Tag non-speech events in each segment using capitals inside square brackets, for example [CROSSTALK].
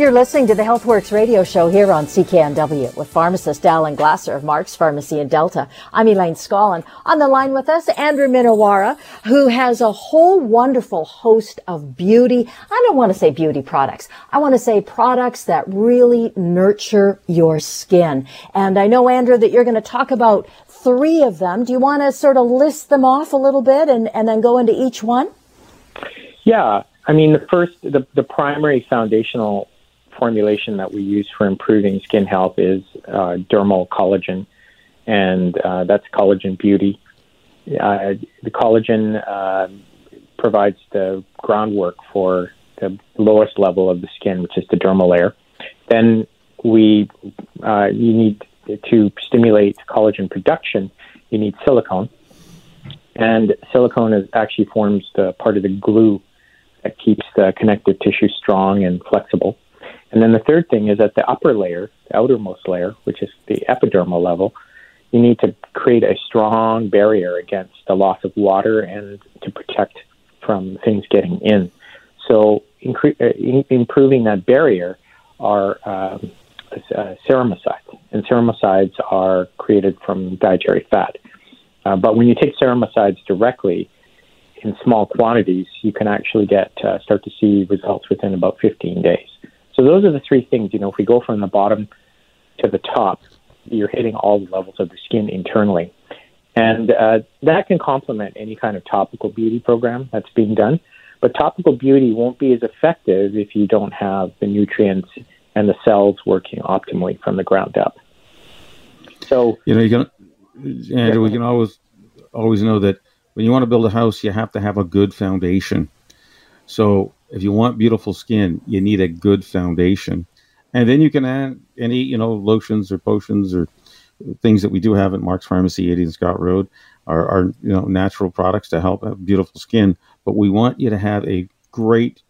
You're listening to the HealthWorks radio show here on CKNW with pharmacist Alan Glasser of Mark's Pharmacy in Delta. I'm Elaine Scollin. On the line with us, Andrew Minowara, who has a whole wonderful host of beauty. I don't want to say beauty products. I want to say products that really nurture your skin. And I know, Andrew, that you're going to talk about three of them. Do you want to sort of list them off a little bit and, and then go into each one? Yeah. I mean, the first, the, the primary foundational formulation that we use for improving skin health is uh, dermal collagen, and uh, that's collagen beauty. Uh, the collagen uh, provides the groundwork for the lowest level of the skin, which is the dermal layer. Then we uh, you need to stimulate collagen production. You need silicone, and silicone is actually forms the part of the glue that keeps the connective tissue strong and flexible. And then the third thing is at the upper layer, the outermost layer, which is the epidermal level, you need to create a strong barrier against the loss of water and to protect from things getting in. So incre- uh, improving that barrier are um, uh, ceramicides, and ceramicides are created from dietary fat. Uh, but when you take ceramicides directly in small quantities, you can actually get uh, start to see results within about 15 days. So those are the three things. You know, if we go from the bottom to the top, you're hitting all the levels of the skin internally. And uh, that can complement any kind of topical beauty program that's being done. But topical beauty won't be as effective if you don't have the nutrients and the cells working optimally from the ground up. So you know, you can, Andrew, yeah. we can always always know that when you want to build a house, you have to have a good foundation. So if you want beautiful skin, you need a good foundation. And then you can add any, you know, lotions or potions or things that we do have at Mark's Pharmacy, 80 Scott Road, are, are, you know, natural products to help have beautiful skin. But we want you to have a great,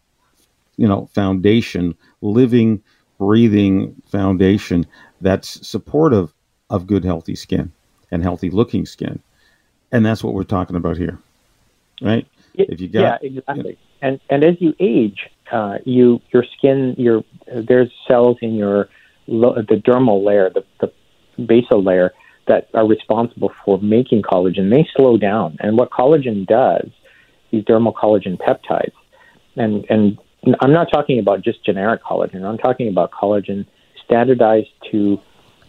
you know, foundation, living, breathing foundation that's supportive of good, healthy skin and healthy looking skin. And that's what we're talking about here, right? If you got, yeah, exactly. And and as you age, uh, you your skin, your there's cells in your the dermal layer, the, the basal layer that are responsible for making collagen. They slow down, and what collagen does, these dermal collagen peptides, and and I'm not talking about just generic collagen. I'm talking about collagen standardized to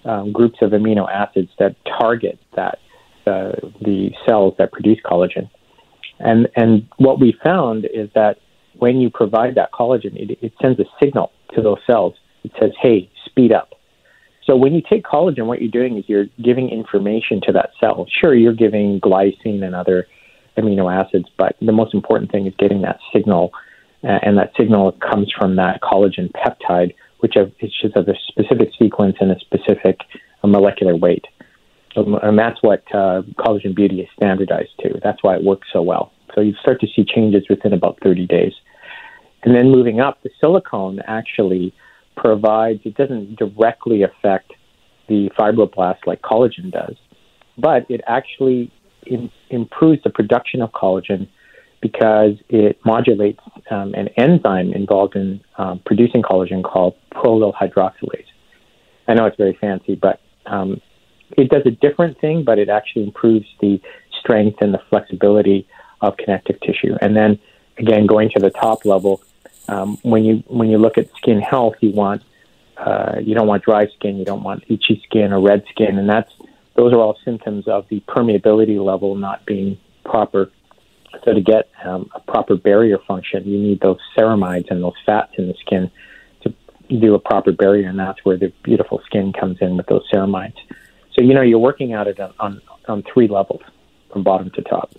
um, groups of amino acids that target that uh, the cells that produce collagen. And and what we found is that when you provide that collagen, it, it sends a signal to those cells. It says, "Hey, speed up." So when you take collagen, what you're doing is you're giving information to that cell. Sure, you're giving glycine and other amino acids, but the most important thing is getting that signal, uh, and that signal comes from that collagen peptide, which is just a specific sequence and a specific uh, molecular weight. Um, and that's what uh, collagen beauty is standardized to. That's why it works so well. So you start to see changes within about 30 days. And then moving up, the silicone actually provides, it doesn't directly affect the fibroblast like collagen does, but it actually in, improves the production of collagen because it modulates um, an enzyme involved in um, producing collagen called prolyl hydroxylase. I know it's very fancy, but um, it does a different thing, but it actually improves the strength and the flexibility of connective tissue. And then again, going to the top level, um, when you when you look at skin health, you want uh, you don't want dry skin, you don't want itchy skin or red skin, and that's those are all symptoms of the permeability level not being proper. So to get um, a proper barrier function, you need those ceramides and those fats in the skin to, do a proper barrier, and that's where the beautiful skin comes in with those ceramides. So you know you're working at it on on, on three levels, from bottom to top.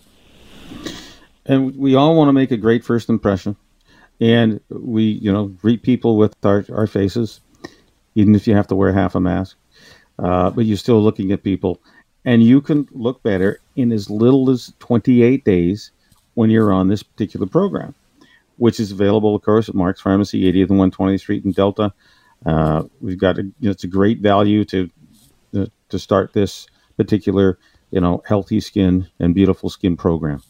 And we all want to make a great first impression, and we you know greet people with our our faces, even if you have to wear half a mask. Uh, but you're still looking at people, and you can look better in as little as 28 days when you're on this particular program which is available, of course, at Mark's Pharmacy, 80th and 120th Street in Delta. Uh, we've got a, you know, it's a great value to to start this particular, you know, healthy skin and beautiful skin program.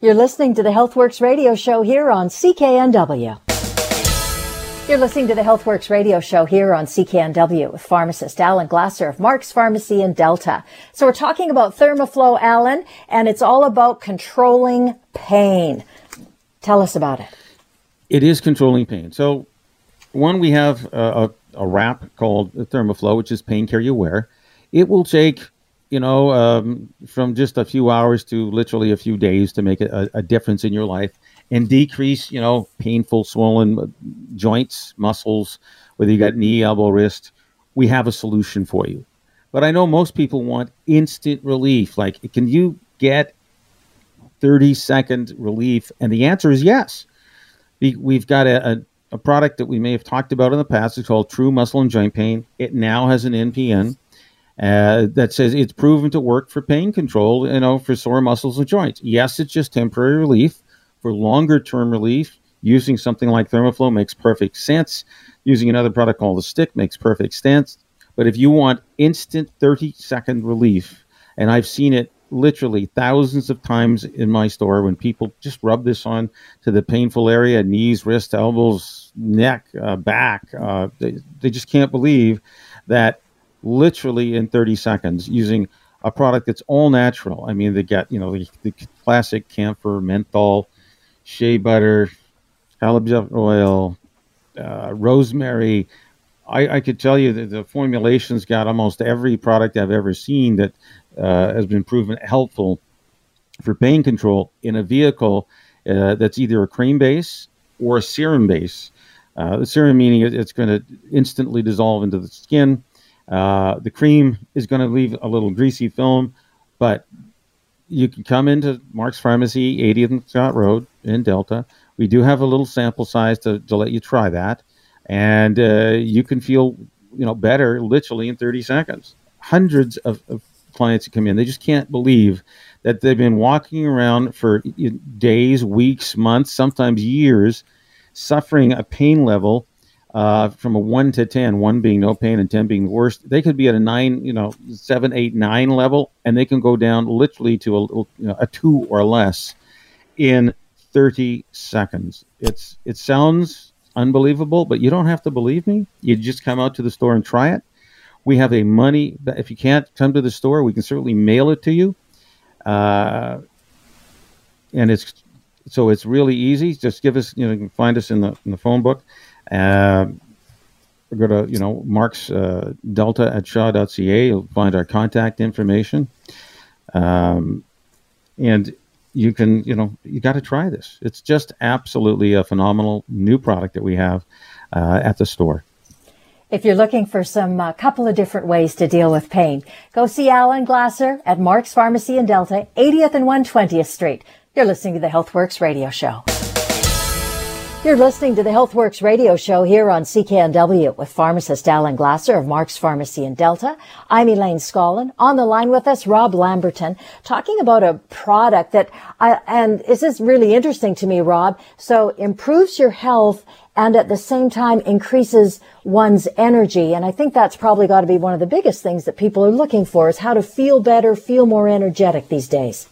You're listening to the HealthWorks radio show here on CKNW. You're listening to the HealthWorks radio show here on CKNW with pharmacist Alan Glasser of Mark's Pharmacy in Delta. So we're talking about Thermoflow, Alan, and it's all about controlling pain. Tell us about it. It is controlling pain. So, one, we have a, a, a wrap called Thermoflow, which is pain care you wear. It will take, you know, um, from just a few hours to literally a few days to make a, a difference in your life and decrease, you know, painful, swollen joints, muscles, whether you got knee, elbow, wrist. We have a solution for you. But I know most people want instant relief. Like, can you get 30 second relief? And the answer is yes. We, have got a, a, a, product that we may have talked about in the past. It's called True Muscle and Joint Pain. It now has an NPN uh, that says it's proven to work for pain control, you know, for sore muscles and joints. Yes, it's just temporary relief. For longer term relief, using something like Thermoflow makes perfect sense. Using another product called the Stick makes perfect sense. But if you want instant 30 second relief, and I've seen it literally thousands of times in my store when people just rub this on to the painful area knees wrists elbows neck uh, back uh, they, they just can't believe that literally in 30 seconds using a product that's all natural i mean they get you know the, the classic camphor menthol shea butter halibut oil uh, rosemary I, I, could tell you that the formulations got almost every product I've ever seen that uh, has been proven helpful for pain control in a vehicle uh, that's either a cream base or a serum base. Uh, the serum meaning it's going to instantly dissolve into the skin. Uh, the cream is going to leave a little greasy film, but you can come into Mark's Pharmacy, 80th and Scott Road in Delta. We do have a little sample size to, to let you try that, and uh, you can feel you know better literally in 30 seconds. Hundreds of, of clients that come in. They just can't believe that they've been walking around for days, weeks, months, sometimes years, suffering a pain level uh, from a one to 10, one being no pain and 10 being the worst. They could be at a nine, you know, seven, eight, nine level, and they can go down literally to a, you know, a two or less in 30 seconds. It's It sounds unbelievable, but you don't have to believe me. You just come out to the store and try it we have a money. If you can't come to the store, we can certainly mail it to you. Uh, and it's so it's really easy. Just give us, you know, find us in the in the phone book. Uh, go to you know Mark's uh, Delta at Shaw.ca. You'll find our contact information. Um, and you can, you know, you got to try this. It's just absolutely a phenomenal new product that we have uh, at the store. If you're looking for some uh, couple of different ways to deal with pain, go see Alan Glasser at Mark's Pharmacy in Delta, 80th and 120th Street. You're listening to the HealthWorks radio show. You're listening to the HealthWorks radio show here on CKNW with pharmacist Alan Glasser of Mark's Pharmacy in Delta. I'm Elaine Scollin. On the line with us, Rob Lamberton, talking about a product that, I, and this is really interesting to me, Rob. So improves your health and at the same time increases one's energy. And I think that's probably got to be one of the biggest things that people are looking for is how to feel better, feel more energetic these days.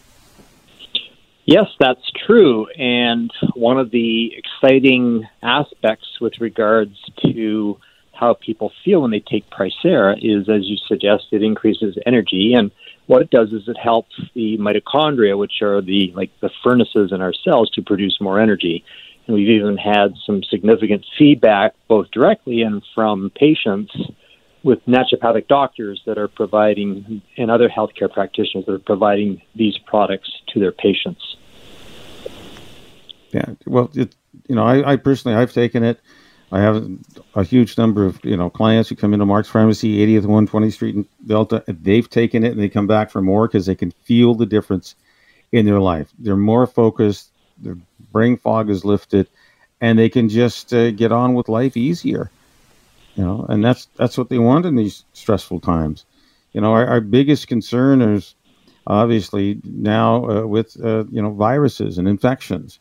Yes, that's true. And one of the exciting aspects with regards to how people feel when they take Pricera is, as you suggest, it increases energy. And what it does is it helps the mitochondria, which are the like the furnaces in our cells, to produce more energy. And we've even had some significant feedback, both directly and from patients, with naturopathic doctors that are providing, and other healthcare practitioners that are providing these products to their patients. Yeah, well, it, you know, I, I, personally, I've taken it. I have a huge number of you know clients who come into Mark's Pharmacy, 80th 120th Street in Delta. They've taken it and they come back for more because they can feel the difference in their life. They're more focused. Their brain fog is lifted, and they can just uh, get on with life easier. You know, and that's that's what they want in these stressful times. You know, our, our biggest concern is obviously now uh, with uh, you know viruses and infections.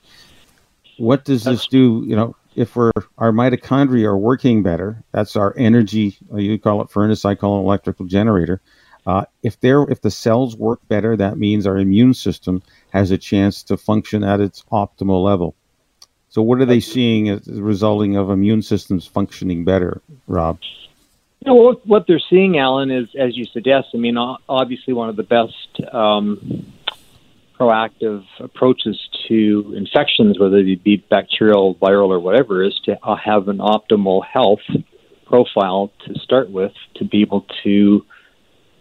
What does this do? You know, if we're our mitochondria are working better, that's our energy. Uh, you call it furnace, I call it electrical generator. Uh, if they're if the cells work better, that means our immune system has a chance to function at its optimal level. So, what are they seeing as resulting of immune systems functioning better, Rob? You know, what they're seeing, Alan, is as you suggest. I mean, obviously, one of the best um, proactive approaches to infections, whether they be bacterial, viral, or whatever, is to uh, have an optimal health profile to start with to be able to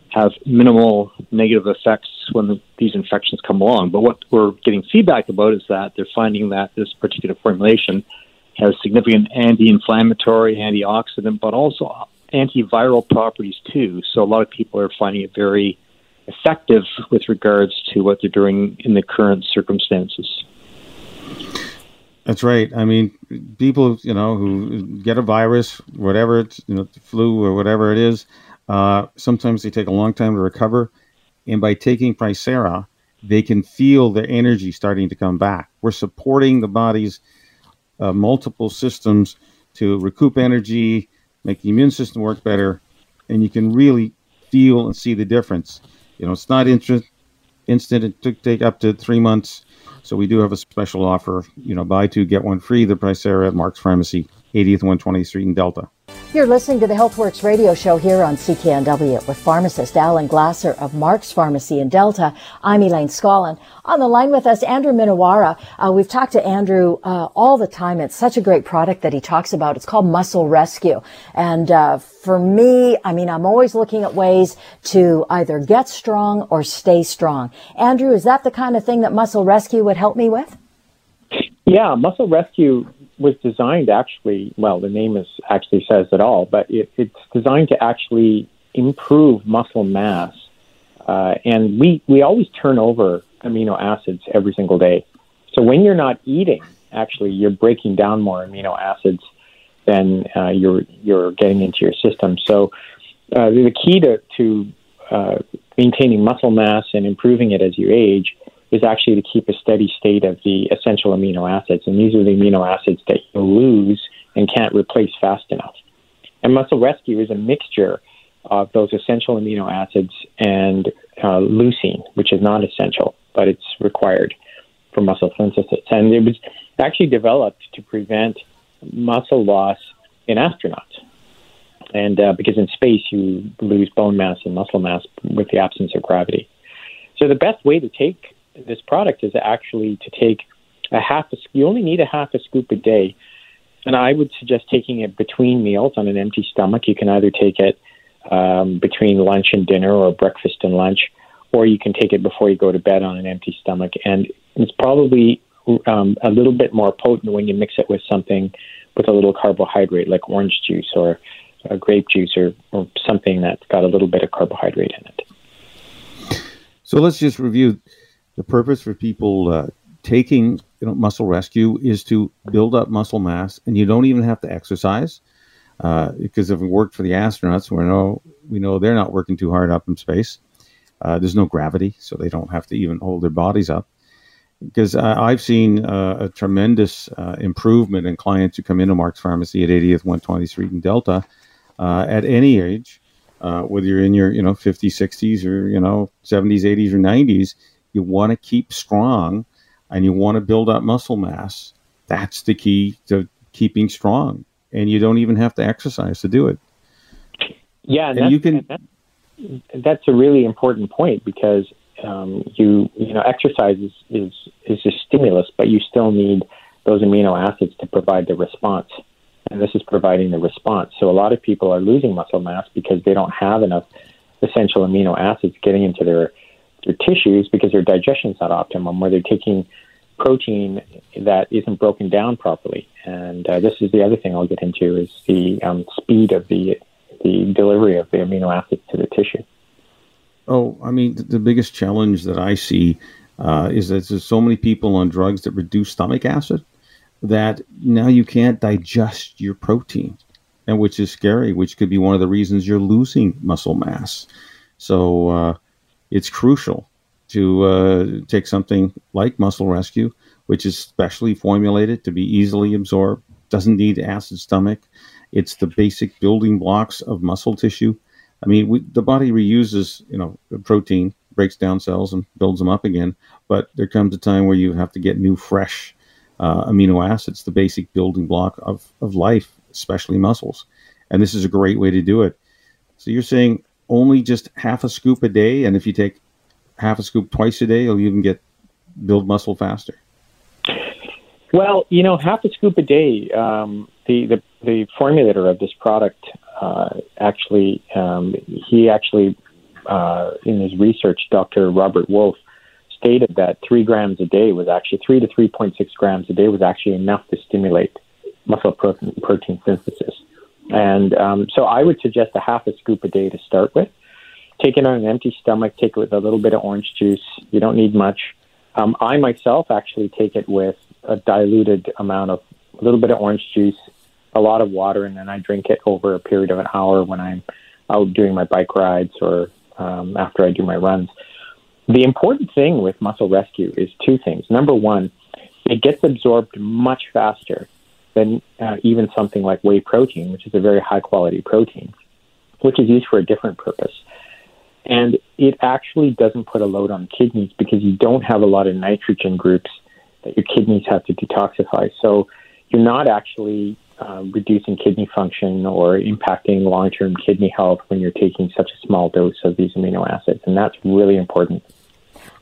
have minimal negative effects when the, these infections come along. But what we're getting feedback about is that they're finding that this particular formulation has significant anti-inflammatory, antioxidant, but also antiviral properties too. So a lot of people are finding it very effective with regards to what they're doing in the current circumstances. That's right. I mean, people, you know, who get a virus, whatever it's, you know, flu or whatever it is, uh, sometimes they take a long time to recover. And by taking Pricera, they can feel their energy starting to come back. We're supporting the body's uh, multiple systems to recoup energy, make the immune system work better, and you can really feel and see the difference. You know, it's not instant. Instant. It took take up to three months. So we do have a special offer. You know, buy two get one free. The Pricera at Mark's Pharmacy, 80th 120th Street in Delta. You're listening to the HealthWorks radio show here on CKNW with pharmacist Alan Glasser of Mark's Pharmacy in Delta. I'm Elaine Scollin. On the line with us, Andrew Minowara. Uh, we've talked to Andrew uh, all the time. It's such a great product that he talks about. It's called Muscle Rescue. And uh, for me, I mean, I'm always looking at ways to either get strong or stay strong. Andrew, is that the kind of thing that Muscle Rescue would help me with? Yeah, Muscle Rescue was designed actually, well, the name is actually says it all, but it, it's designed to actually improve muscle mass. Uh, and we, we always turn over amino acids every single day. So when you're not eating, actually, you're breaking down more amino acids than uh, you're, you're getting into your system. So uh, the key to, to uh, maintaining muscle mass and improving it as you age is actually to keep a steady state of the essential amino acids. And these are the amino acids that you lose and can't replace fast enough. And muscle rescue is a mixture of those essential amino acids and uh, leucine, which is not essential, but it's required for muscle synthesis. And it was actually developed to prevent muscle loss in astronauts. And uh, because in space you lose bone mass and muscle mass with the absence of gravity. So the best way to take this product is actually to take a half a you only need a half a scoop a day. And i would suggest taking it between meals on an empty stomach. You can either take it um, between lunch and dinner or breakfast and lunch or you can take it before you go to bed on an empty stomach. And it's probably um, a little bit more potent when you mix it with something with a little carbohydrate like orange juice or grape juice or, or something that's got a little bit of carbohydrate in it. So let's just review the purpose for people uh, taking you know, muscle rescue is to build up muscle mass, and you don't even have to exercise. Uh, because if it worked for the astronauts, we know we know they're not working too hard up in space. Uh, there's no gravity, so they don't have to even hold their bodies up. Because uh, I've seen uh, a tremendous uh, improvement in clients who come into Mark's Pharmacy at 80th 120th Street in Delta at any age, whether you're in your you know 50s, 60s, or you know 70s, 80s, or 90s you want to keep strong and you want to build up muscle mass. That's the key to keeping strong. And you don't even have to exercise to do it. Yeah, and, you can. That's, that's a really important point because um, you you know exercise is, is is a stimulus, but you still need those amino acids to provide the response, and this is providing the response. So a lot of people are losing muscle mass because they don't have enough essential amino acids getting into their their tissues because their digestion is not optimum, where they're taking protein that isn't broken down properly. And uh, this is the other thing I'll get into is the um, speed of the the delivery of the amino acids to the tissue. Oh, I mean, the biggest challenge that I see uh, is that there's so many people on drugs that reduce stomach acid that now you can't digest your protein, and which is scary, which could be one of the reasons you're losing muscle mass. So uh, it's crucial to uh, take something like Muscle Rescue, which is specially formulated to be easily absorbed, doesn't need acid stomach. It's the basic building blocks of muscle tissue. I mean, we, the body reuses, you know, protein, breaks down cells and builds them up again. But there comes a time where you have to get new, fresh uh, amino acids, the basic building block of, of life, especially muscles. And this is a great way to do it. So you're saying only just half a scoop a day, and if you take half a scoop twice a day, you'll even get build muscle faster. Well, you know, half a scoop a day. Um, the, the the formulator of this product uh, actually, um, he actually, uh, in his research, Dr. Robert Wolfe stated that three grams a day was actually three to three point six grams a day was actually enough to stimulate muscle protein, protein synthesis. And um, so I would suggest a half a scoop a day to start with. Take it on an empty stomach. Take it with a little bit of orange juice. You don't need much. Um, I myself actually take it with a diluted amount of a little bit of orange juice, a lot of water, and then I drink it over a period of an hour when I'm out doing my bike rides or um, after I do my runs. The important thing with Muscle Rescue is two things. Number one, it gets absorbed much faster than uh, even something like whey protein, which is a very high quality protein, which is used for a different purpose. And it actually doesn't put a load on kidneys because you don't have a lot of nitrogen groups that your kidneys have to detoxify. So you're not actually uh, reducing kidney function or impacting long term kidney health when you're taking such a small dose of these amino acids. And that's really important.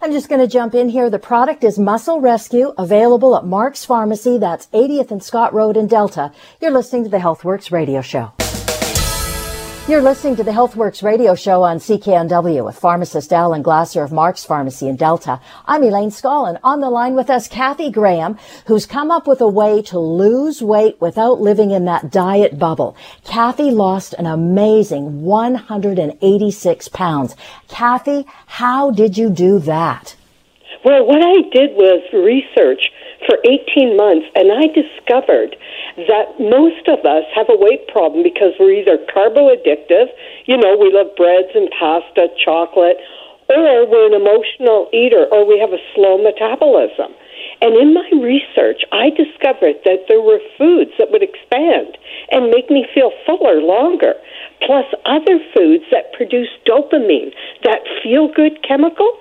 I'm just going to jump in here. The product is Muscle Rescue, available at Mark's Pharmacy. That's 80th and Scott Road in Delta. You're listening to the HealthWorks radio show. You're listening to the HealthWorks radio show on CKNW with pharmacist Alan Glasser of Mark's Pharmacy in Delta. I'm Elaine Scollin. On the line with us, Kathy Graham, who's come up with a way to lose weight without living in that diet bubble. Kathy lost an amazing 186 pounds. Kathy, how did you do that? Well, what I did was research for 18 months, and I discovered that most of us have a weight problem because we're either carbo addictive, you know, we love breads and pasta, chocolate, or we're an emotional eater, or we have a slow metabolism. And in my research, I discovered that there were foods that would expand and make me feel fuller longer, plus other foods that produce dopamine, that feel good chemical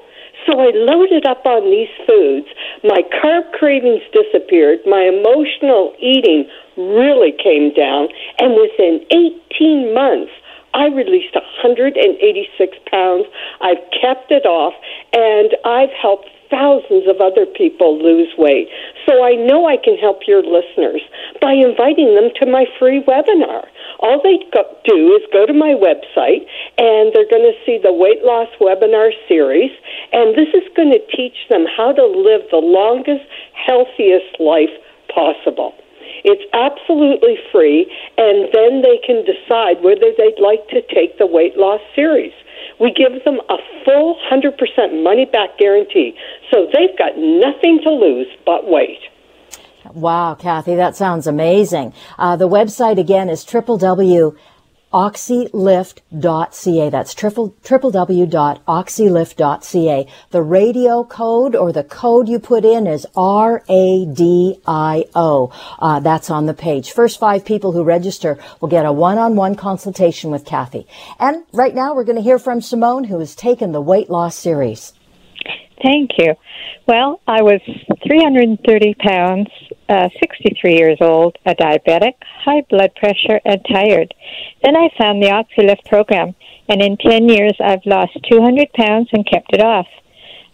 so I loaded up on these foods. My carb cravings disappeared. My emotional eating really came down. And within 18 months, I released 186 pounds. I've kept it off, and I've helped thousands of other people lose weight. So I know I can help your listeners by inviting them to my free webinar. All they do is go to my website and they're going to see the weight loss webinar series. And this is going to teach them how to live the longest, healthiest life possible. It's absolutely free, and then they can decide whether they'd like to take the weight loss series. We give them a full 100% money back guarantee. So they've got nothing to lose but weight. Wow, Kathy, that sounds amazing. Uh, the website again is www.oxylift.ca. That's triple, www.oxylift.ca. The radio code or the code you put in is R-A-D-I-O. Uh, that's on the page. First five people who register will get a one-on-one consultation with Kathy. And right now we're going to hear from Simone who has taken the weight loss series. Thank you. Well, I was 330 pounds, uh, 63 years old, a diabetic, high blood pressure, and tired. Then I found the OxyLift program, and in 10 years I've lost 200 pounds and kept it off.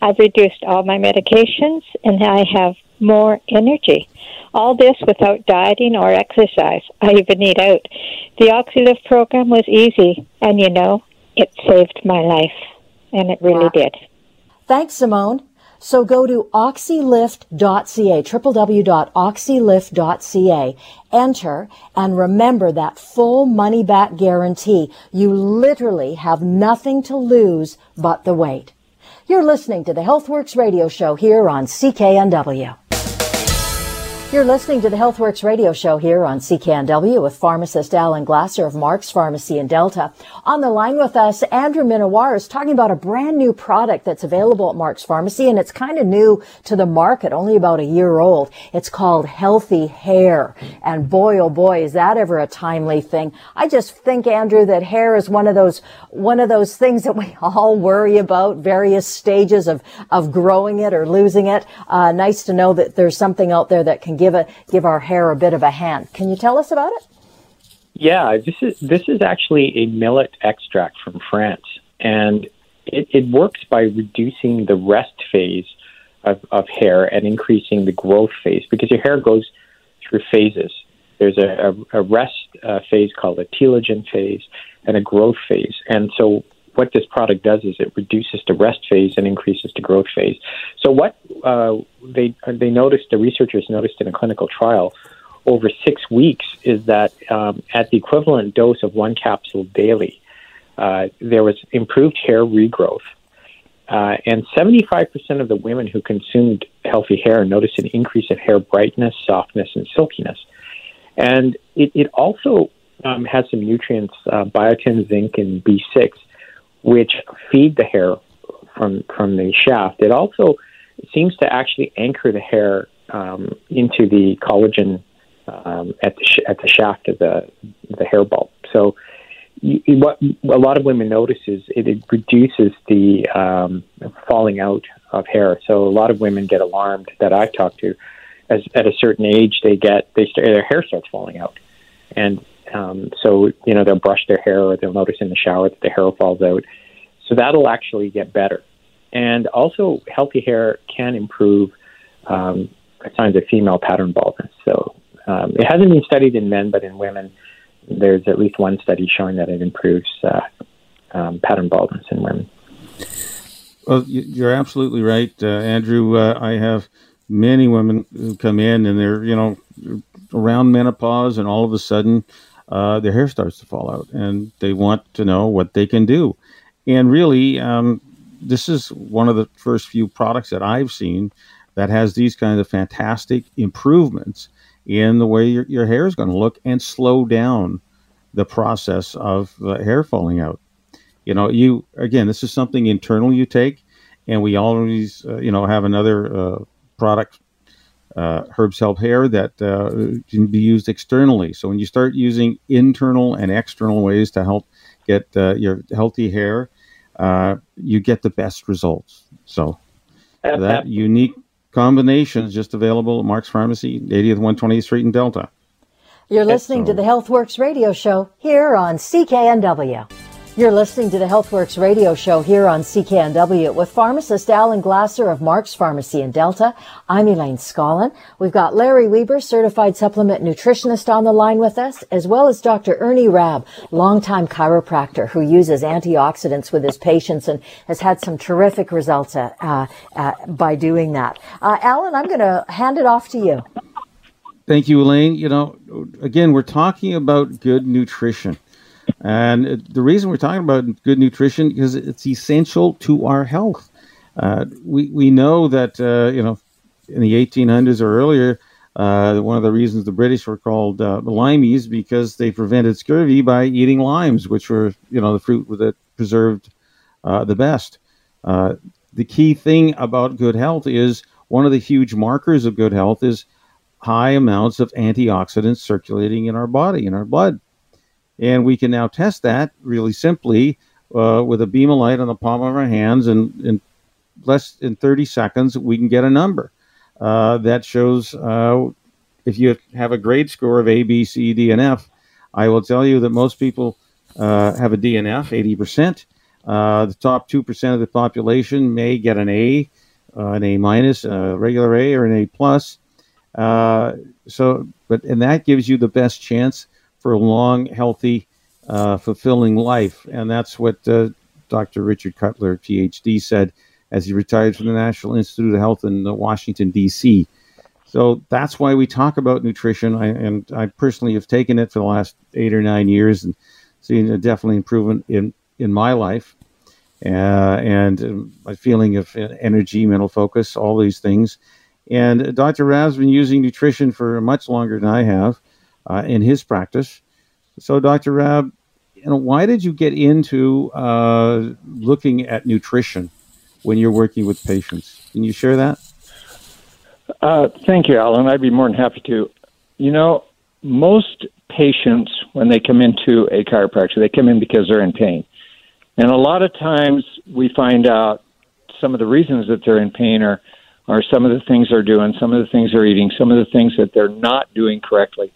I've reduced all my medications, and I have more energy. All this without dieting or exercise. I even eat out. The OxyLift program was easy, and you know, it saved my life, and it really wow. did. Thanks, Simone. So go to oxylift.ca, www.oxylift.ca, enter, and remember that full money back guarantee. You literally have nothing to lose but the weight. You're listening to the HealthWorks radio show here on CKNW. You're listening to the HealthWorks radio show here on CKNW with pharmacist Alan Glasser of Mark's Pharmacy in Delta. On the line with us, Andrew Minowar is talking about a brand new product that's available at Mark's Pharmacy and it's kind of new to the market, only about a year old. It's called Healthy Hair. And boy, oh boy, is that ever a timely thing. I just think, Andrew, that hair is one of those, one of those things that we [LAUGHS] all worry about, various stages of, of growing it or losing it. Uh, nice to know that there's something out there that can give a give our hair a bit of a hand. Can you tell us about it? Yeah, this is this is actually a millet extract from France, and it, it works by reducing the rest phase of, of hair and increasing the growth phase because your hair goes through phases. There's a, a, a rest uh, phase called a telogen phase and a growth phase, and so what this product does is it reduces the rest phase and increases the growth phase. So what uh, they they noticed, the researchers noticed in a clinical trial over six weeks is that um, at the equivalent dose of one capsule daily, uh, there was improved hair regrowth. Uh, and 75% of the women who consumed healthy hair noticed an increase of hair brightness, softness, and silkiness. And it, it also um, has some nutrients, uh, biotin, zinc, and B6, which feed the hair from from the shaft. It also seems to actually anchor the hair um, into the collagen um, at the sh- at the shaft of the the hair bulb. So, you, what a lot of women notice is it, it reduces the um, falling out of hair. So a lot of women get alarmed that I've talked to, as at a certain age they get they start, their hair starts falling out, and um, so, you know, they'll brush their hair or they'll notice in the shower that the hair falls out. So that'll actually get better. And also, healthy hair can improve um, signs of female pattern baldness. So um, it hasn't been studied in men, but in women, there's at least one study showing that it improves uh, um, pattern baldness in women. Well, you're absolutely right, uh, Andrew. Uh, I have many women who come in and they're, you know, around menopause, and all of a sudden uh, their hair starts to fall out, and they want to know what they can do. And really, um, this is one of the first few products that I've seen that has these kinds of fantastic improvements in the way your, your hair is going to look and slow down the process of the hair falling out. You know, you again, this is something internal you take, and we always, uh, you know, have another uh, product uh, Herbs Help Hair that uh, can be used externally. So when you start using internal and external ways to help get uh, your healthy hair, uh, you get the best results. So that unique combination is just available at Mark's Pharmacy, 80th 120th Street in Delta. You're listening so. to the HealthWorks radio show here on CKNW. You're listening to the HealthWorks radio show here on CKNW with pharmacist Alan Glasser of Mark's Pharmacy in Delta. I'm Elaine Scollin. We've got Larry Weber, certified supplement nutritionist on the line with us, as well as Dr. Ernie Rabb, longtime chiropractor who uses antioxidants with his patients and has had some terrific results uh, uh, by doing that. Uh, Alan, I'm going to hand it off to you. Thank you, Elaine. You know, again, we're talking about good nutrition. And the reason we're talking about good nutrition is it's essential to our health. Uh, we we know that uh, you know in the 1800s or earlier, uh, one of the reasons the British were called uh, limeys because they prevented scurvy by eating limes, which were you know the fruit that preserved uh, the best. Uh, the key thing about good health is one of the huge markers of good health is high amounts of antioxidants circulating in our body in our blood. And we can now test that really simply uh, with a beam of light on the palm of our hands. And in less than 30 seconds, we can get a number uh, that shows uh, if you have a grade score of A, B, C, D, and F. I will tell you that most people uh, have a D and F, 80%. Uh, the top 2% of the population may get an A, uh, an A minus, a regular A, or an A plus. so, but and that gives you the best chance for a long, healthy, uh, fulfilling life. And that's what uh, Dr. Richard Cutler, PhD, said as he retired from the National Institute of Health in Washington, D.C. So that's why we talk about nutrition. I, and I personally have taken it for the last eight or nine years and seen a definitely improvement in, in my life. Uh, and uh, my feeling of energy, mental focus, all these things. And Dr. Rab's been using nutrition for much longer than I have uh, in his practice. So, Dr. Rab, you know, why did you get into uh, looking at nutrition when you're working with patients? Can you share that? Uh, thank you, Alan. I'd be more than happy to. You know, most patients, when they come into a chiropractor, they come in because they're in pain. And a lot of times we find out some of the reasons that they're in pain are, are some of the things they're doing, some of the things they're eating, some of the things that they're not doing correctly.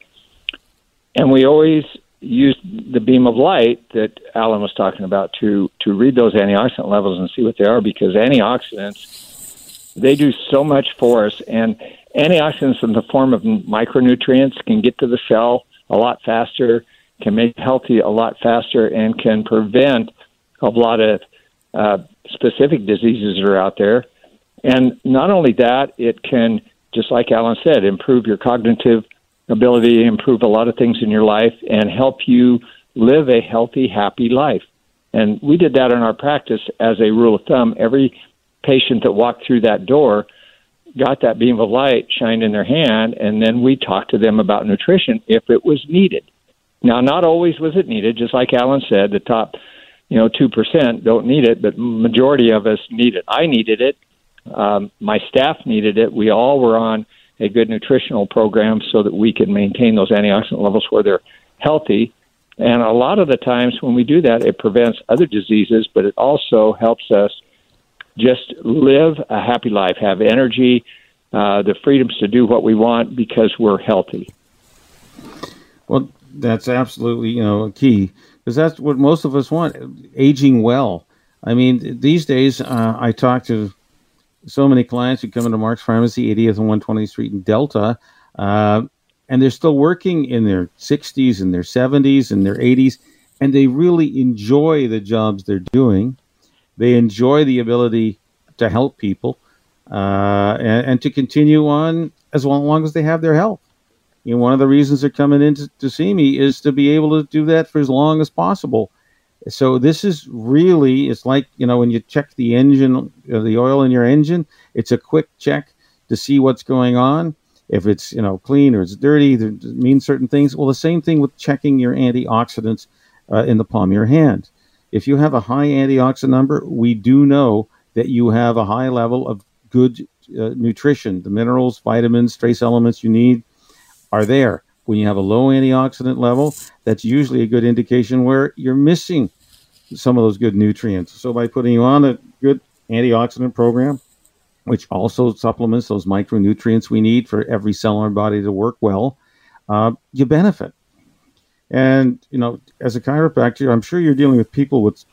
And we always use the beam of light that Alan was talking about to, to read those antioxidant levels and see what they are because antioxidants they do so much for us. And antioxidants in the form of micronutrients can get to the cell a lot faster, can make healthy a lot faster, and can prevent a lot of uh, specific diseases that are out there. And not only that, it can, just like Alan said, improve your cognitive ability, to improve a lot of things in your life, and help you live a healthy, happy life. And we did that in our practice as a rule of thumb. Every patient that walked through that door got that beam of light shined in their hand, and then we talked to them about nutrition if it was needed. Now, not always was it needed, just like Alan said, the top, you know, two percent don't need it, but majority of us need it. I needed it. Um, my staff needed it. We all were on a good nutritional program so that we can maintain those antioxidant levels where they're healthy. And a lot of the times when we do that, it prevents other diseases, but it also helps us just live a happy life, have energy, uh, the freedoms to do what we want because we're healthy. Well, that's absolutely you know key because that's what most of us want: aging well. I mean, these days uh, I talk to so many clients who come into Mark's Pharmacy, 80th and 120th Street in Delta, uh, and they're still working in their 60s and their 70s and their 80s, and they really enjoy the jobs they're doing. They enjoy the ability to help people uh, and, and, to continue on as long as they have their health. You know, one of the reasons they're coming in to, to see me is to be able to do that for as long as possible. So this is really it's like you know when you check the engine, uh, the oil in your engine. It's a quick check to see what's going on. If it's you know clean or it's dirty, it means certain things. Well, the same thing with checking your antioxidants uh, in the palm of your hand. If you have a high antioxidant number, we do know that you have a high level of good uh, nutrition. The minerals, vitamins, trace elements you need are there. When you have a low antioxidant level, that's usually a good indication where you're missing some of those good nutrients. So by putting you on a good antioxidant program, which also supplements those micronutrients we need for every cell in our body to work well, uh, you benefit. And, you know, as a chiropractor, I'm sure you're dealing with people with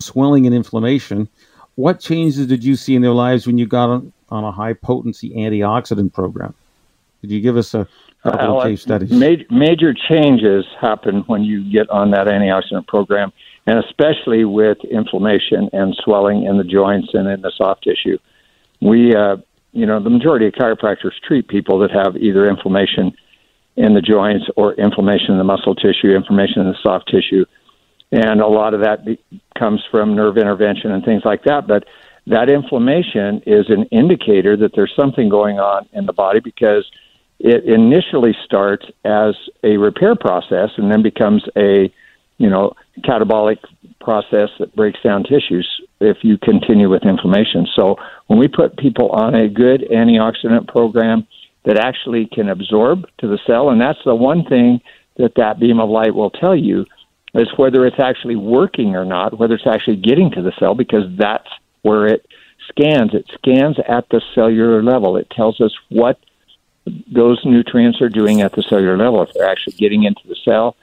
swelling and inflammation. What changes did you see in their lives when you got on, on a high potency antioxidant program? Could you give us a couple of case studies? Major, major changes happen when you get on that antioxidant program, and especially with inflammation and swelling in the joints and in the soft tissue. We, uh, you know, the majority of chiropractors treat people that have either inflammation in the joints or inflammation in the muscle tissue, inflammation in the soft tissue. And a lot of that be- comes from nerve intervention and things like that. But that inflammation is an indicator that there's something going on in the body because it initially starts as a repair process and then becomes a you know catabolic process that breaks down tissues if you continue with inflammation so when we put people on a good antioxidant program that actually can absorb to the cell. And that's the one thing that that beam of light will tell you is whether it's actually working or not, whether it's actually getting to the cell, because that's where it scans. It scans at the cellular level. It tells us what those nutrients are doing at the cellular level, if they're actually getting into the cell.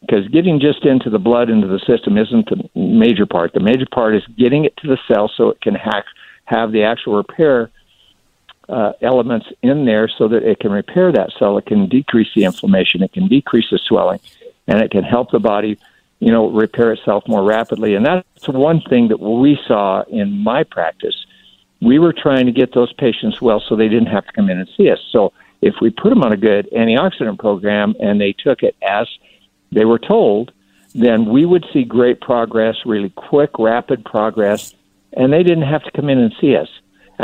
Because getting just into the blood, into the system, isn't the major part. The major part is getting it to the cell so it can hack, have the actual repair uh, elements in there so that it can repair that cell. It can decrease the inflammation. It can decrease the swelling, and it can help the body, you know, repair itself more rapidly. And that's one thing that we saw in my practice we were trying to get those patients well so they didn't have to come in and see us. So if we put them on a good antioxidant program and they took it as they were told, then we would see great progress, really quick, rapid progress, and they didn't have to come in and see us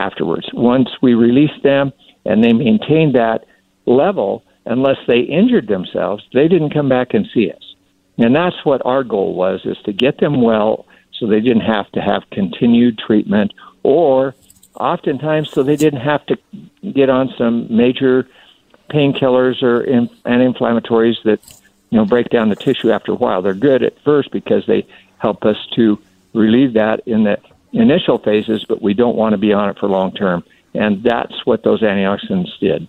afterwards. Once we released them and they maintained that level, unless they injured themselves, they didn't come back and see us. And that's what our goal was, is to get them well so they didn't have to have continued treatment or oftentimes so they didn't have to get on some major painkillers or in, anti-inflammatories that you know break down the tissue after a while. They're good at first because they help us to relieve that in the initial phases, but we don't want to be on it for long term. And that's what those antioxidants did.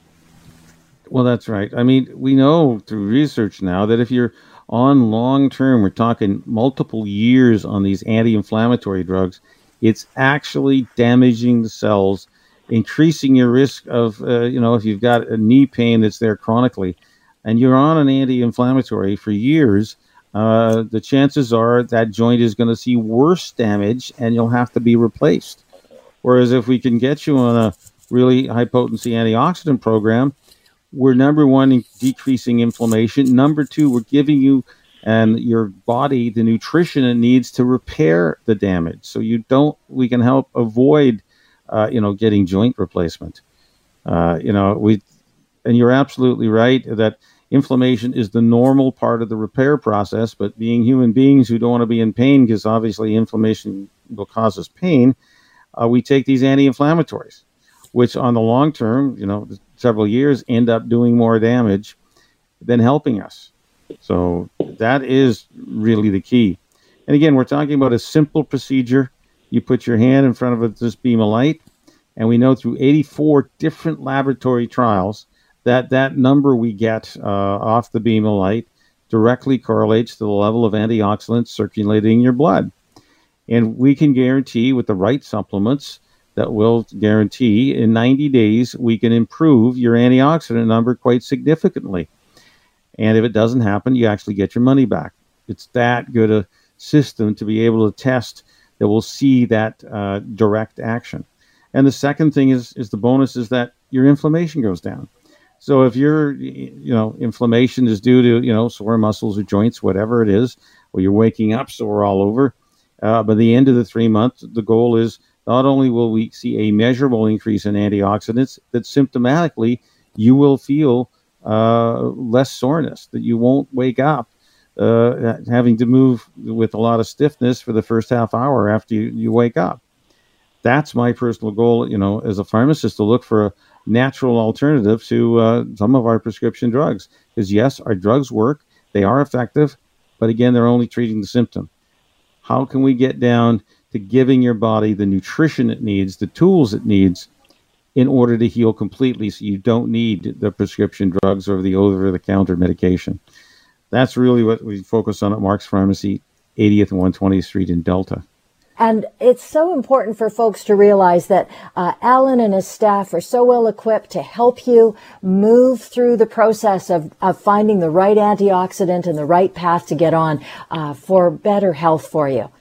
Well, that's right. I mean, we know through research now that if you're on long term, we're talking multiple years on these anti inflammatory drugs, it's actually damaging the cells, increasing your risk of, uh, you know, if you've got a knee pain that's there chronically and you're on an anti inflammatory for years, uh, the chances are that joint is going to see worse damage and you'll have to be replaced. Whereas if we can get you on a really high potency antioxidant program, we're number one decreasing inflammation. Number two, we're giving you and your body the nutrition it needs to repair the damage. So you don't. We can help avoid, uh, you know, getting joint replacement. Uh, you know, we, and you're absolutely right that inflammation is the normal part of the repair process. But being human beings who don't want to be in pain, because obviously inflammation will cause us pain, uh, we take these anti-inflammatories, which on the long term, you know, several years, end up doing more damage than helping us. So that is really the key. And again, we're talking about a simple procedure. You put your hand in front of this beam of light, and we know through 84 different laboratory trials that that number we get uh, off the beam of light directly correlates to the level of antioxidants circulating in your blood. And we can guarantee with the right supplements that will guarantee in 90 days we can improve your antioxidant number quite significantly. And if it doesn't happen, you actually get your money back. It's that good a system to be able to test that will see that uh, direct action. And the second thing is is the bonus is that your inflammation goes down. So if your you know inflammation is due to you know sore muscles or joints, whatever it is, or you're waking up sore all over, uh, by the end of the three months, the goal is not only will we see a measurable increase in antioxidants, that symptomatically you will feel uh, less soreness, that you won't wake up uh, having to move with a lot of stiffness for the first half hour after you, you wake up. That's my personal goal, you know, as a pharmacist to look for a natural alternative to uh, some of our prescription drugs. Because yes, our drugs work, they are effective, but again, they're only treating the symptom. How can we get down to giving your body the nutrition it needs, the tools it needs in order to heal completely so you don't need the prescription drugs or the over the counter medication. That's really what we focus on at Mark's Pharmacy, 80th and 120th Street in Delta. And it's so important for folks to realize that uh, Alan and his staff are so well equipped to help you move through the process of, of finding the right antioxidant and the right path to get on uh, for better health for you.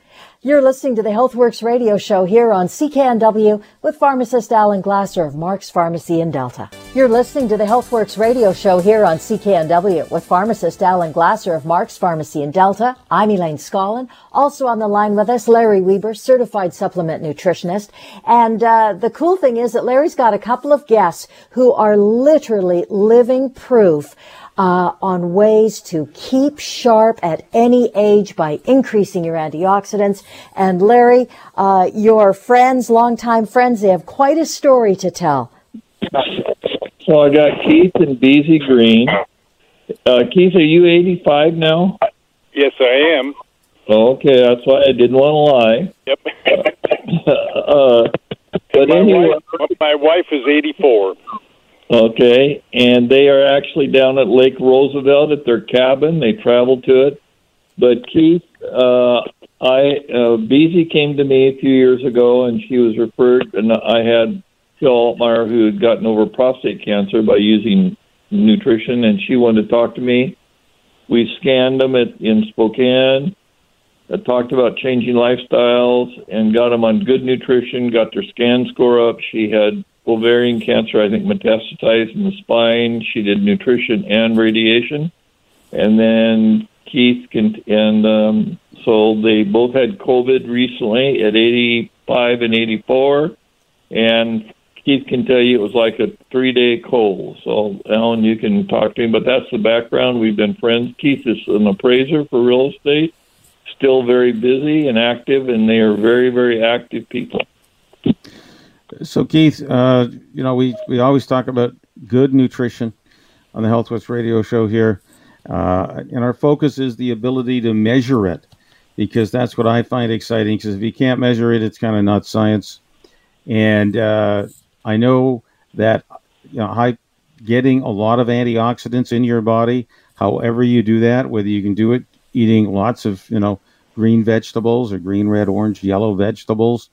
You're listening to the HealthWorks radio show here on CKNW with pharmacist Alan Glasser of Mark's Pharmacy in Delta. You're listening to the HealthWorks radio show here on CKNW with pharmacist Alan Glasser of Mark's Pharmacy in Delta. I'm Elaine Scollin. Also on the line with us, Larry Weber, certified supplement nutritionist. And uh, the cool thing is that Larry's got a couple of guests who are literally living proof uh, on ways to keep sharp at any age by increasing your antioxidants. And Larry, uh, your friends, longtime friends, they have quite a story to tell. So I got Keith and Beezy Green. Uh, Keith, are you 85 now? Yes, I am. Okay, that's why I didn't want to lie. Yep. [LAUGHS] uh, but my, anyway, wife, my wife is 84. Okay, and they are actually down at Lake Roosevelt at their cabin. They traveled to it. But Keith, uh, I uh, Beezy came to me a few years ago, and she was referred, and I had Phil Altmeyer who had gotten over prostate cancer by using nutrition, and she wanted to talk to me. We scanned them at, in Spokane, that talked about changing lifestyles and got them on good nutrition, got their scan score up. She had ovarian cancer, I think metastasized in the spine. She did nutrition and radiation. And then Keith can, and um, so they both had COVID recently at 85 and 84. And Keith can tell you it was like a three day cold. So, Alan, you can talk to him, but that's the background. We've been friends. Keith is an appraiser for real estate, still very busy and active, and they are very, very active people. So, Keith, uh, you know, we, we always talk about good nutrition on the Health radio show here. Uh, and our focus is the ability to measure it because that's what I find exciting. Because if you can't measure it, it's kind of not science. And uh, I know that you know, high, getting a lot of antioxidants in your body, however you do that, whether you can do it eating lots of you know green vegetables or green, red, orange, yellow vegetables,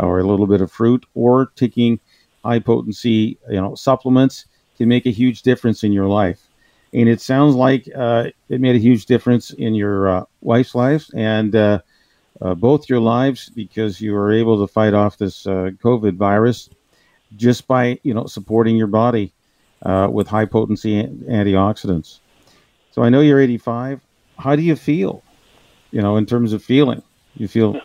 or a little bit of fruit, or taking high potency you know supplements can make a huge difference in your life. And it sounds like uh, it made a huge difference in your uh, wife's life and uh, uh both your lives because you were able to fight off this uh, COVID virus just by you know supporting your body uh, with high potency antioxidants. So I know you're 85. How do you feel? You know, in terms of feeling, you feel.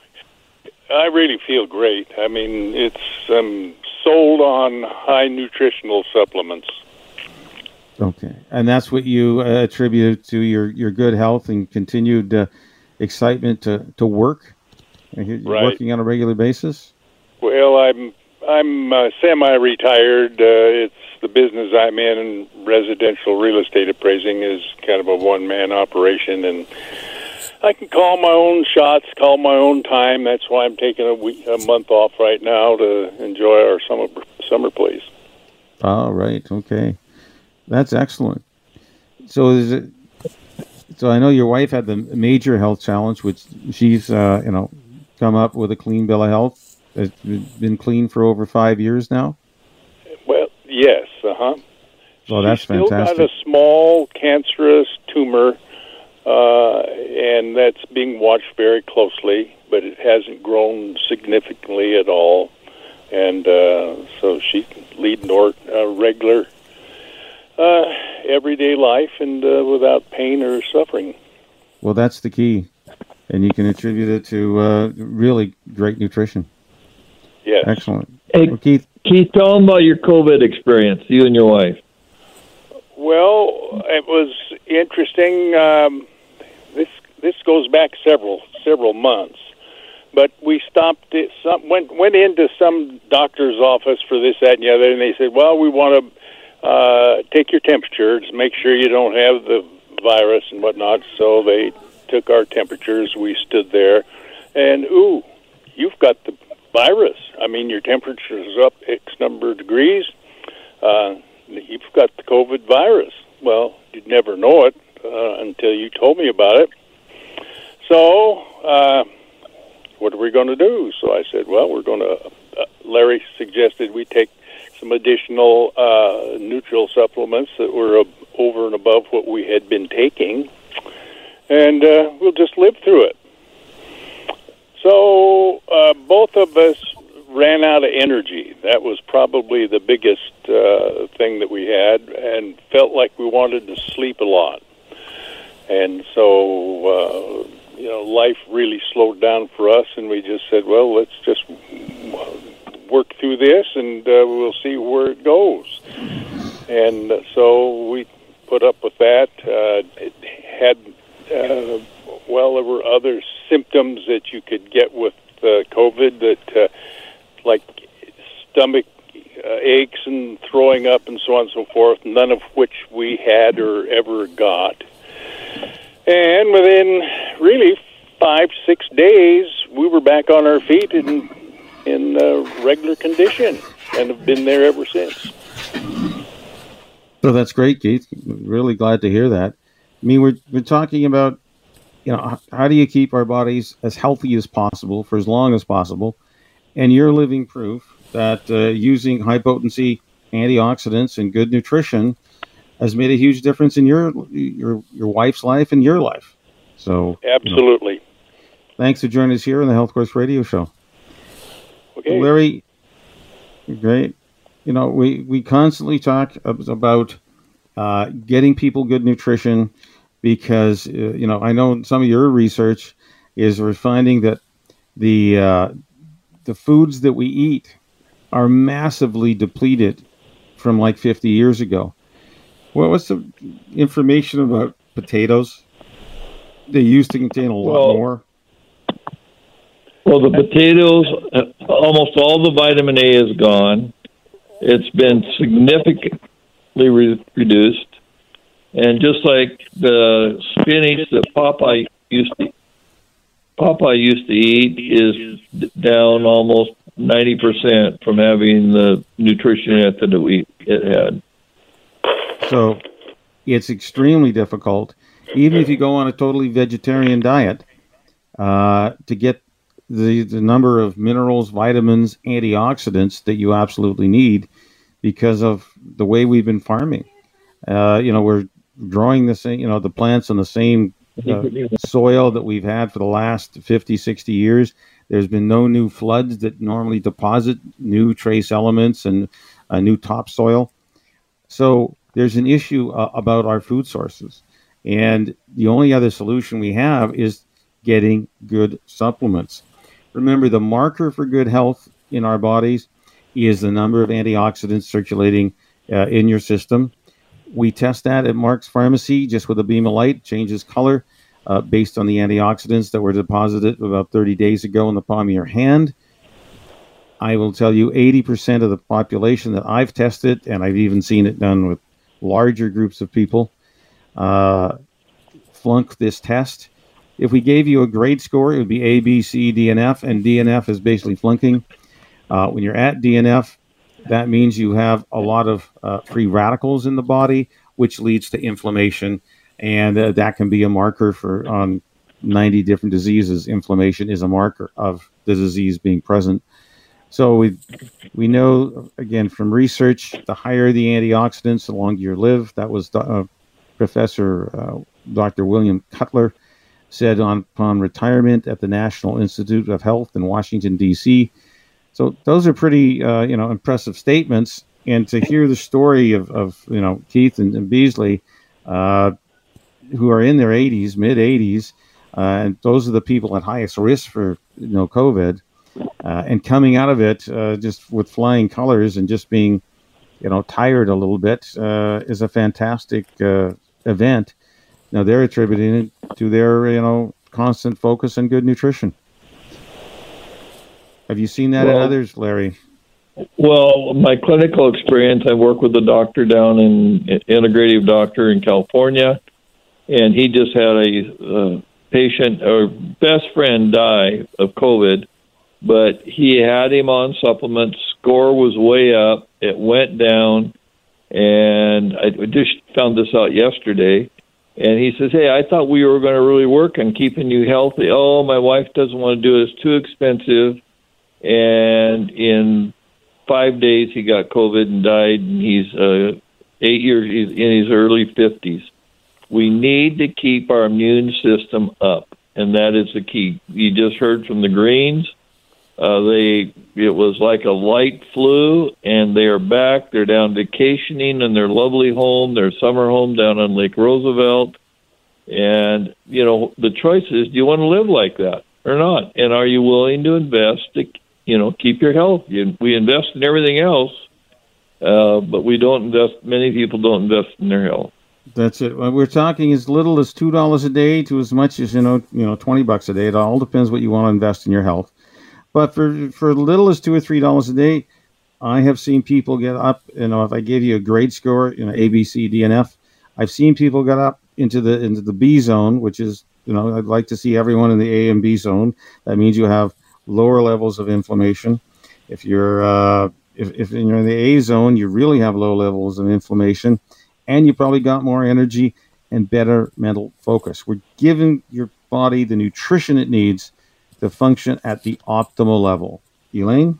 I really feel great. I mean, it's um, sold on high nutritional supplements. Okay, and that's what you uh, attribute to your, your good health and continued uh, excitement to, to work. You're right. working on a regular basis. Well, I'm I'm uh, semi-retired. Uh, it's the business I'm in, residential real estate appraising is kind of a one-man operation, and I can call my own shots, call my own time. That's why I'm taking a week, a month off right now to enjoy our summer summer place. All right. Okay, that's excellent. So is it? So I know your wife had the major health challenge, which she's uh, you know come up with a clean bill of health it's been clean for over five years now. Well, yes, uh huh. Well, that's She's still fantastic. got a small cancerous tumor, uh, and that's being watched very closely, but it hasn't grown significantly at all, and uh, so she can lead nor- uh, regular uh, everyday life and uh, without pain or suffering. Well, that's the key, and you can attribute it to uh, really great nutrition. Yes. Excellent. Hey, well, Keith. Keith, tell them about your COVID experience, you and your wife. Well, it was interesting. Um, this goes back several several months, but we stopped. It, some went went into some doctor's office for this, that, and the other, and they said, "Well, we want to uh, take your temperatures, make sure you don't have the virus and whatnot." So they took our temperatures. We stood there, and ooh, you've got the virus. I mean, your temperature is up X number of degrees. Uh, you've got the COVID virus. Well, you'd never know it uh, until you told me about it. So, uh, what are we going to do? So I said, well, we're going to. Uh, Larry suggested we take some additional uh, neutral supplements that were over and above what we had been taking, and uh, we'll just live through it. So uh, both of us ran out of energy. That was probably the biggest uh, thing that we had, and felt like we wanted to sleep a lot. And so, uh, you know, life really slowed down for us, and we just said, well, let's just work through this, and uh, we'll see where it goes. And so we put up with that. Uh, it had. Uh, well, there were other symptoms that you could get with uh, COVID that, uh, like stomach uh, aches and throwing up and so on and so forth, none of which we had or ever got. And within really five, six days, we were back on our feet in in uh, regular condition, and have been there ever since. So that's great, Keith. Really glad to hear that. I mean, we're we're talking about you know, how do you keep our bodies as healthy as possible for as long as possible? And you're living proof that uh, using high potency antioxidants and good nutrition has made a huge difference in your your your wife's life and your life. So absolutely, you know, thanks for joining us here on the HealthWorks Radio Show. Okay. Larry, great. You know, we, we constantly talk about uh, getting people good nutrition because, uh, you know, I know some of your research is we're finding that the, uh, the foods that we eat are massively depleted from like 50 years ago. What was the information about potatoes? They used to contain a lot Well- more. Well, the potatoes, uh, almost all the vitamin A is gone. It's been significantly re- reduced, and just like the spinach that Popeye used to Popeye used to eat is down almost ninety percent from having the nutrition that we it had. So it's extremely difficult, even if you go on a totally vegetarian diet, uh, to get the, the number of minerals, vitamins, antioxidants that you absolutely need because of the way we've been farming. Uh, you know, we're growing the same, you know, the plants on the same uh, soil that we've had for the last 50, 60 years. There's been no new floods that normally deposit new trace elements and uh, new topsoil. So there's an issue uh, about our food sources. And the only other solution we have is getting good supplements. Remember, the marker for good health in our bodies is the number of antioxidants circulating uh, in your system. We test that at Mark's Pharmacy just with a beam of light, changes color uh, based on the antioxidants that were deposited about 30 days ago in the palm of your hand. I will tell you 80% of the population that I've tested, and I've even seen it done with larger groups of people, uh, flunk this test. If we gave you a grade score, it would be A, B, C, D, and F, and D and F is basically flunking. Uh, when you're at DNF, that means you have a lot of uh, free radicals in the body, which leads to inflammation, and uh, that can be a marker for on 90 different diseases. Inflammation is a marker of the disease being present. So we we know again from research, the higher the antioxidants, the longer you live. That was uh, Professor uh, Dr. William Cutler said on upon retirement at the National Institute of Health in Washington D.C. So those are pretty uh, you know impressive statements. And to hear the story of, of you know Keith and, and Beezy, uh, who are in their 80s, mid 80s, uh, and those are the people at highest risk for you know COVID, uh, and coming out of it uh, just with flying colors and just being you know tired a little bit uh, is a fantastic uh, event. Now they're attributing it to their you know constant focus and good nutrition. Have you seen that in others, Larry? Well, my clinical experience, I work with a doctor down in integrative doctor in California, and he just had a uh, patient or best friend die of COVID, but he had him on supplements. Score was way up. It went down, and I just found this out yesterday. And he says, "Hey, I thought we were going to really work on keeping you healthy. Oh, my wife doesn't want to do it; it's too expensive." And in five days, he got COVID and died. And he's uh, eight years he's in his early fifties. We need to keep our immune system up, and that is the key. You just heard from the Greens. Uh, they it was like a light flu, and they are back. They're down vacationing in their lovely home, their summer home down on Lake Roosevelt. And you know the choice is: do you want to live like that or not? And are you willing to invest to you know keep your health? You, we invest in everything else, uh, but we don't invest. Many people don't invest in their health. That's it. We're talking as little as two dollars a day to as much as you know, you know, twenty bucks a day. It all depends what you want to invest in your health. But for for little as two or three dollars a day, I have seen people get up. You know, if I gave you a grade score, you know, A, B, C, D, and F, I've seen people get up into the into the B zone, which is you know, I'd like to see everyone in the A and B zone. That means you have lower levels of inflammation. If you're uh, if, if you're in the A zone, you really have low levels of inflammation, and you probably got more energy and better mental focus. We're giving your body the nutrition it needs to function at the optimal level. Elaine?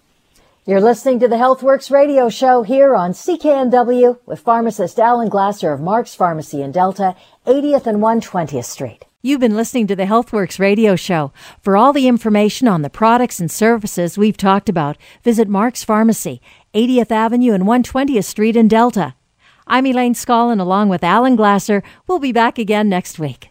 You're listening to the HealthWorks radio show here on CKNW with pharmacist Alan Glasser of Mark's Pharmacy in Delta, 80th and 120th Street. You've been listening to the HealthWorks radio show. For all the information on the products and services we've talked about, visit Mark's Pharmacy, 80th Avenue and 120th Street in Delta. I'm Elaine Scollin along with Alan Glasser. We'll be back again next week.